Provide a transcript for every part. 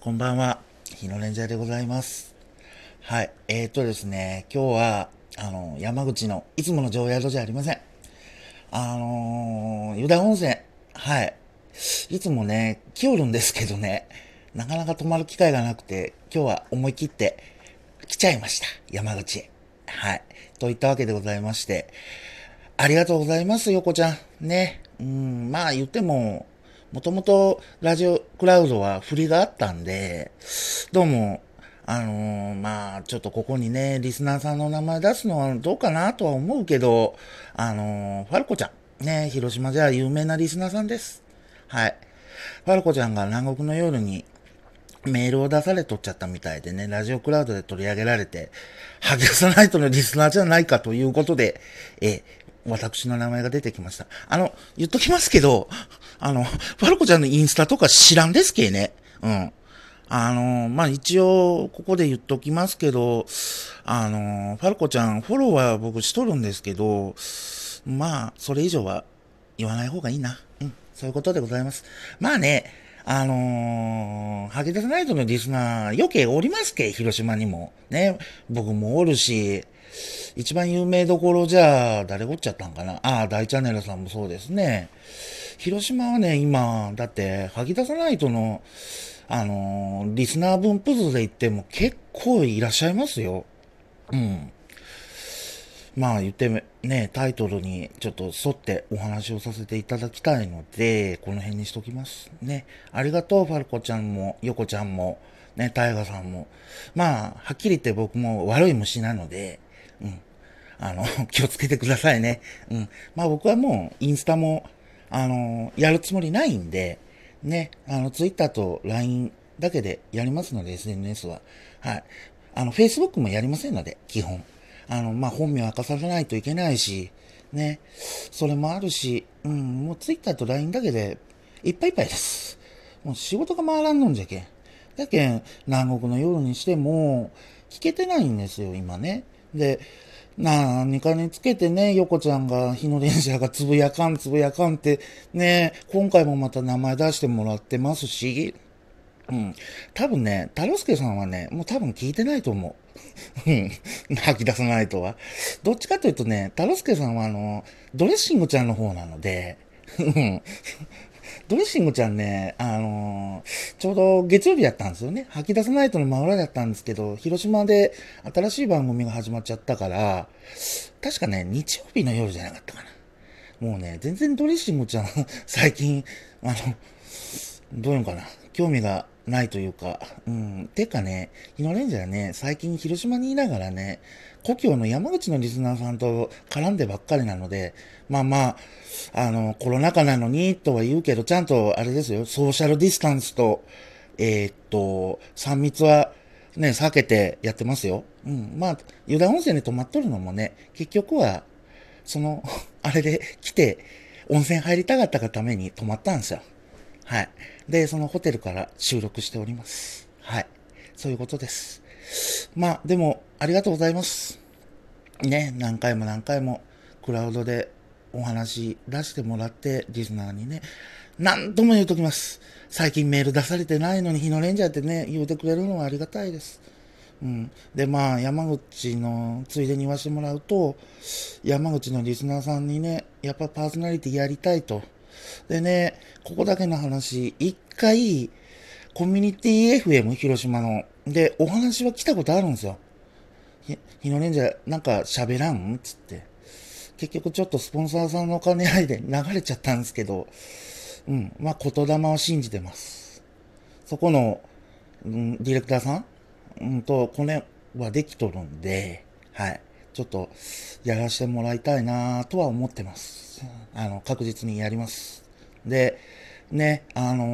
こんばんは。日野レンジャーでございます。はい。えーとですね、今日は、あの、山口のいつもの常宿じゃありません。あのー、湯田温泉。はい。いつもね、来よるんですけどね、なかなか泊まる機会がなくて、今日は思い切って来ちゃいました。山口へ。はい。といったわけでございまして、ありがとうございます、横ちゃん。ね。うん、まあ言っても、もともとラジオクラウドは振りがあったんで、どうも、あのーまあ、ちょっとここにね、リスナーさんの名前出すのはどうかなとは思うけど、あのーファルコちゃん、ね、広島じゃ有名なリスナーさんです。はい。ファルコちゃんが南国の夜にメールを出されとっちゃったみたいでね、ラジオクラウドで取り上げられて、ハギサナイトのリスナーじゃないかということで、え、私の名前が出てきました。あの、言っときますけど、あの、ファルコちゃんのインスタとか知らんですけね。うん。あの、まあ、一応、ここで言っときますけど、あの、ファルコちゃん、フォローは僕しとるんですけど、まあ、それ以上は言わない方がいいな。うん、そういうことでございます。まあね、あのー、ハゲタスナイトのリスナー、余計おりますけ、広島にも。ね、僕もおるし、一番有名どころじゃ、誰がおっちゃったんかな？ああ、大チャンネルさんもそうですね。広島はね、今、だって、ハギタスナイトの、あのーリスナー分布図で言っても結構いらっしゃいますよ。うん。まあ言ってね、タイトルにちょっと沿ってお話をさせていただきたいので、この辺にしときます。ね。ありがとう、ファルコちゃんも、ヨコちゃんも、ね、タイガさんも。まあ、はっきり言って僕も悪い虫なので、うん。あの、気をつけてくださいね。うん。まあ僕はもう、インスタも、あの、やるつもりないんで、ね、あの、ツイッターと LINE だけでやりますので、SNS は。はい。あの、Facebook もやりませんので、基本。あの、まあ、本名明かされないといけないし、ね、それもあるし、うん、もう Twitter と LINE だけで、いっぱいいっぱいです。もう仕事が回らんのんじゃけん。だけん、南国の夜にしても、聞けてないんですよ、今ね。で、何かにつけてね、横ちゃんが、日のレンジャーがつぶやかん つぶやかんって、ね、今回もまた名前出してもらってますし、うん。多分ね、太郎介さんはね、もう多分聞いてないと思う。うん。吐き出さないとは。どっちかというとね、太郎介さんはあの、ドレッシングちゃんの方なので、うん。ドレッシングちゃんね、あのーちょうど月曜日やったんですよね。吐き出さないとの真裏だったんですけど、広島で新しい番組が始まっちゃったから、確かね、日曜日の夜じゃなかったかな。もうね、全然ドレッシングちゃん、最近、あの、どういうのかな、興味がないというか、うん、てかね、日野レンジャーね、最近広島にいながらね、故郷の山口のリスナーさんと絡んでばっかりなので、まあまあ、あの、コロナ禍なのにとは言うけど、ちゃんとあれですよ、ソーシャルディスタンスと、えーっと、3密はね、避けてやってますよ。うん、まあ、湯田温泉に泊まっとるのもね、結局は、その、あれで来て、温泉入りたかったがために泊まったんですよ。はい。で、そのホテルから収録しております。はい。そういうことです。まあ、でも、ありがとうございます。ね、何回も何回も、クラウドでお話出してもらって、リスナーにね、何度も言うときます。最近メール出されてないのに、日のレンジャーってね、言うてくれるのはありがたいです。うん。で、まあ、山口のついでに言わせてもらうと、山口のリスナーさんにね、やっぱパーソナリティやりたいと。でね、ここだけの話、一回、コミュニティ FM 広島の、で、お話は来たことあるんですよ。ひ日のレンジャー、なんか喋らん？つって。結局ちょっとスポンサーさんのお金合いで流れちゃったんですけど、うん、まあ言霊を信じてます。そこの、うん、ディレクターさん、うんと、これはできとるんで、はい。ちょっと、やらせてもらいたいなとは思ってます。あの、確実にやります。で、ね、あの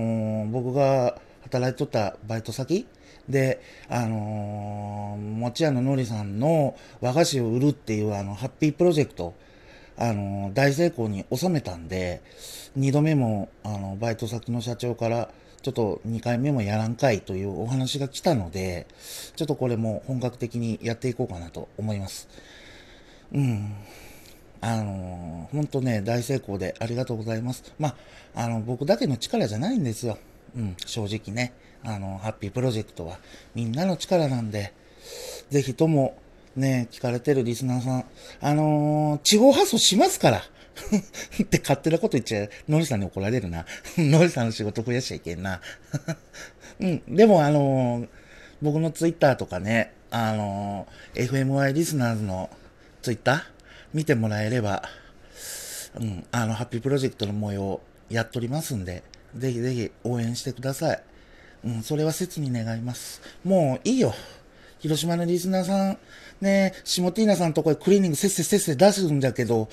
ー僕が働いとったバイト先で、あのー、もち屋ののりさんの和菓子を売るっていうあの、ハッピープロジェクト、あのー大成功に収めたんで、二度目も、あの、バイト先の社長から、ちょっと2回目もやらんかいというお話が来たので、ちょっとこれも本格的にやっていこうかなと思います。うん。あの、本当ね、大成功でありがとうございます。まあ、あの、僕だけの力じゃないんですよ。うん、正直ね、あの、ハッピープロジェクトはみんなの力なんで、ぜひとも、ね、聞かれてるリスナーさん、あのー、地方発送しますから。って勝手なこと言っちゃう、ノリさんに怒られるな。ノリさんの仕事増やしちゃいけんな。うん、でもあのー、僕のツイッターとかね、あのー、FMY リスナーズのツイッター見てもらえれば、うん、あの、ハッピープロジェクトの模様やっておりますんで、ぜひぜひ応援してください。うん、それは切に願います。もういいよ。広島のリスナーさん、ね、下ティーナさんとこへクリーニングせっせせっせ出すんだけど、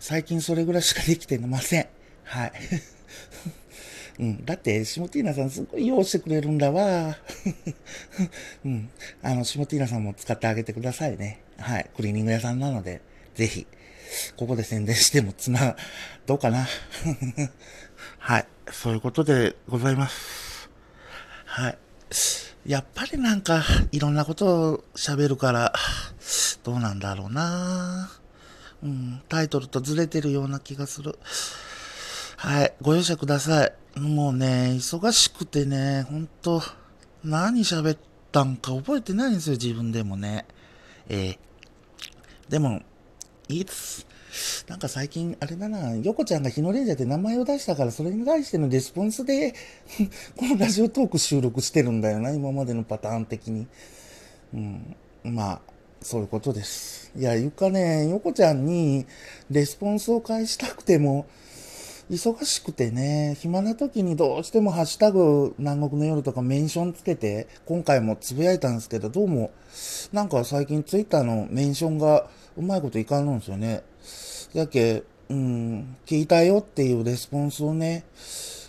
最近それぐらいしかできてません。はい。うん。だって、シモティーナさんすごい用意してくれるんだわ。うん。あの、シモティーナさんも使ってあげてくださいね。はい。クリーニング屋さんなので、ぜひ、ここで宣伝してもつな、どうかな。はい。そういうことでございます。はい。やっぱりなんか、いろんなことを喋るから、どうなんだろうなうん、タイトルとずれてるような気がする。はい、ご容赦ください。もうね、忙しくてね、ほんと、何喋ったんか覚えてないんですよ、自分でもね。えー、でも、いいです。なんか最近、あれだな、横ちゃんが日のレンジャーって名前を出したから、それに対してのレスポンスで このラジオトーク収録してるんだよな、今までのパターン的に。うん、まあ、そういうことです。いや、ゆかね、横ちゃんにレスポンスを返したくても、忙しくてね、暇な時にどうしてもハッシュタグ南国の夜とかメンションつけて、今回もつぶやいたんですけど、どうも、なんか最近ツイッターのメンションがうまいこといかんのんですよね。だけ、うん、聞いたよっていうレスポンスをね、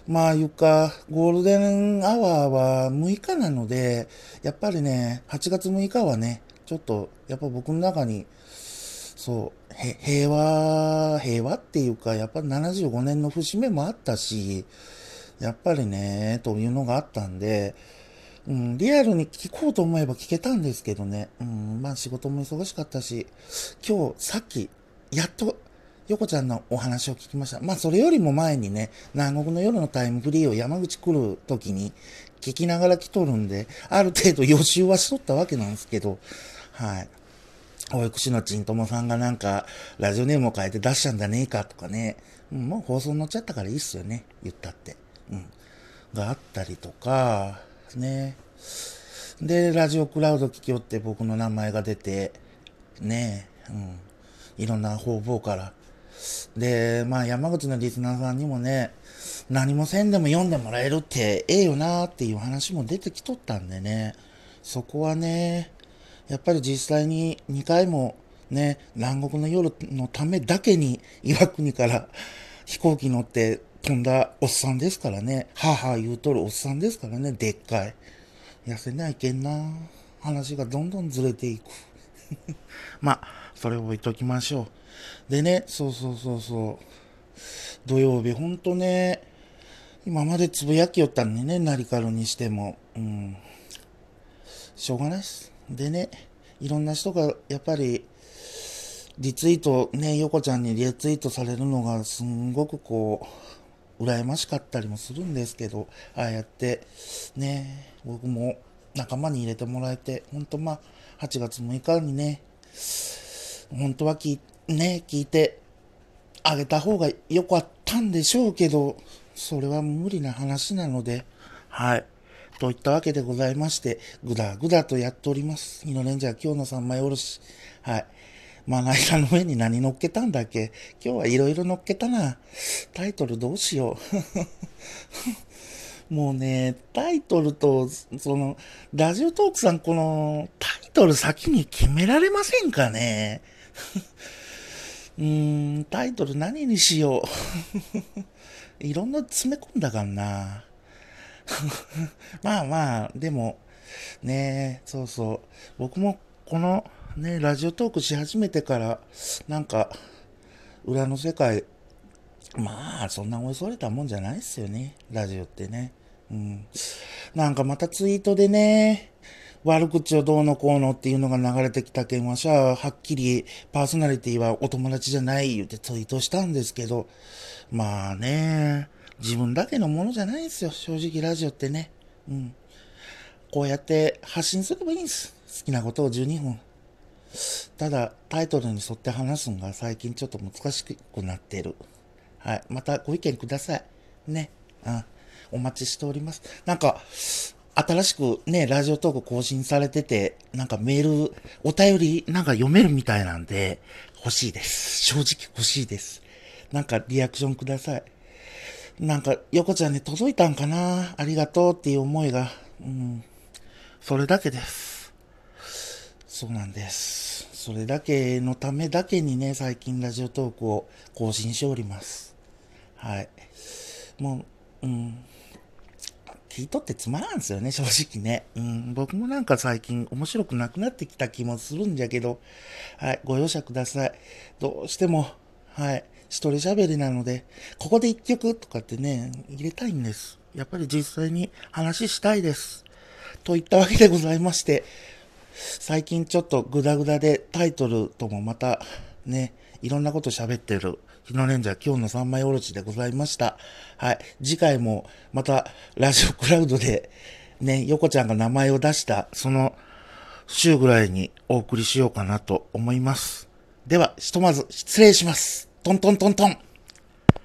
まあ、ゆか、ゴールデンアワーは6日なので、やっぱりね、8月6日はね、ちょっと、やっぱ僕の中に、そう、平和、平和っていうか、やっぱり75年の節目もあったし、やっぱりね、というのがあったんで、うん、リアルに聞こうと思えば聞けたんですけどね、うん、まあ仕事も忙しかったし、今日、さっき、やっと、横ちゃんのお話を聞きました。まあそれよりも前にね、南国の夜のタイムフリーを山口来る時に聞きながら来とるんで、ある程度予習はしとったわけなんですけど、はい。保育士のちんともさんがなんか、ラジオネームを変えて出しちゃうんだねえかとかね、うん、もう放送に乗っちゃったからいいっすよね、言ったって。うん。があったりとか、ね。で、ラジオクラウド聞きよって僕の名前が出て、ねうん。いろんな方々から。で、まあ山口のリスナーさんにもね、何もせんでも読んでもらえるってええよなっていう話も出てきとったんでね、そこはね、やっぱり実際に2回もね、南国の夜のためだけに岩国から 飛行機乗って飛んだおっさんですからね、はは言うとるおっさんですからね、でっかい。痩せないけんな。話がどんどんずれていく。まあ、それを置いときましょう。でね、そうそうそうそう。土曜日ほんとね、今までつぶやきよったんでね、ナリカルにしても。うん。しょうがないっす。でね、いろんな人がやっぱり、リツイート、ね、横ちゃんにリツイートされるのがすんごくこう、羨ましかったりもするんですけど、ああやって、ね、僕も仲間に入れてもらえて、本当まあ、8月6日にね、本当は聞ね、聞いてあげた方が良かったんでしょうけど、それは無理な話なので、はい。といったわけでございまして、ぐだぐだとやっております。日のレンジャー今日の三枚おろし。はい。まな板の上に何乗っけたんだっけ？今日はいろいろ乗っけたな。タイトルどうしよう。もうね、タイトルと、その、ラジオトークさん、この、タイトル先に決められませんかね？うーん、タイトル何にしよう。いろんな詰め込んだかんな。まあまあ、でも、ねそうそう。僕もこのね、ラジオトークし始めてから、なんか、裏の世界、まあ、そんな恐れたもんじゃないっすよね。ラジオってね。うん。なんかまたツイートでね、悪口をどうのこうのっていうのが流れてきた件はさ、はっきりパーソナリティはお友達じゃない言ってツイートしたんですけど、まあね、自分だけのものじゃないんですよ、正直ラジオってね。うん。こうやって発信すればいいんです。好きなことを12分。ただ、タイトルに沿って話すのが最近ちょっと難しくなってる。はい。またご意見ください。ね。うん。お待ちしております。なんか、新しくね、ラジオトーク更新されてて、なんかメール、お便りなんか読めるみたいなんで、欲しいです。正直欲しいです。なんかリアクションください。なんか、横ちゃんに届いたんかな？ありがとうっていう思いが。うん。それだけです。そうなんです。それだけのためだけにね、最近ラジオトークを更新しております。はい。もう、うん。聞いとってつまらんすよね、正直ね。うん、僕もなんか最近面白くなくなってきた気もするんじゃけど、はい、ご容赦ください。どうしても、はい、一人喋りなので、ここで一曲とかってね、入れたいんです。やっぱり実際に話したいです。といったわけでございまして、最近ちょっとグダグダでタイトルともまたね、いろんなこと喋ってる日のレンジャー今日の三枚おろしでございました。はい。次回もまたラジオクラウドでね、横ちゃんが名前を出したその週ぐらいにお送りしようかなと思います。では、ひとまず失礼します。トントントントン。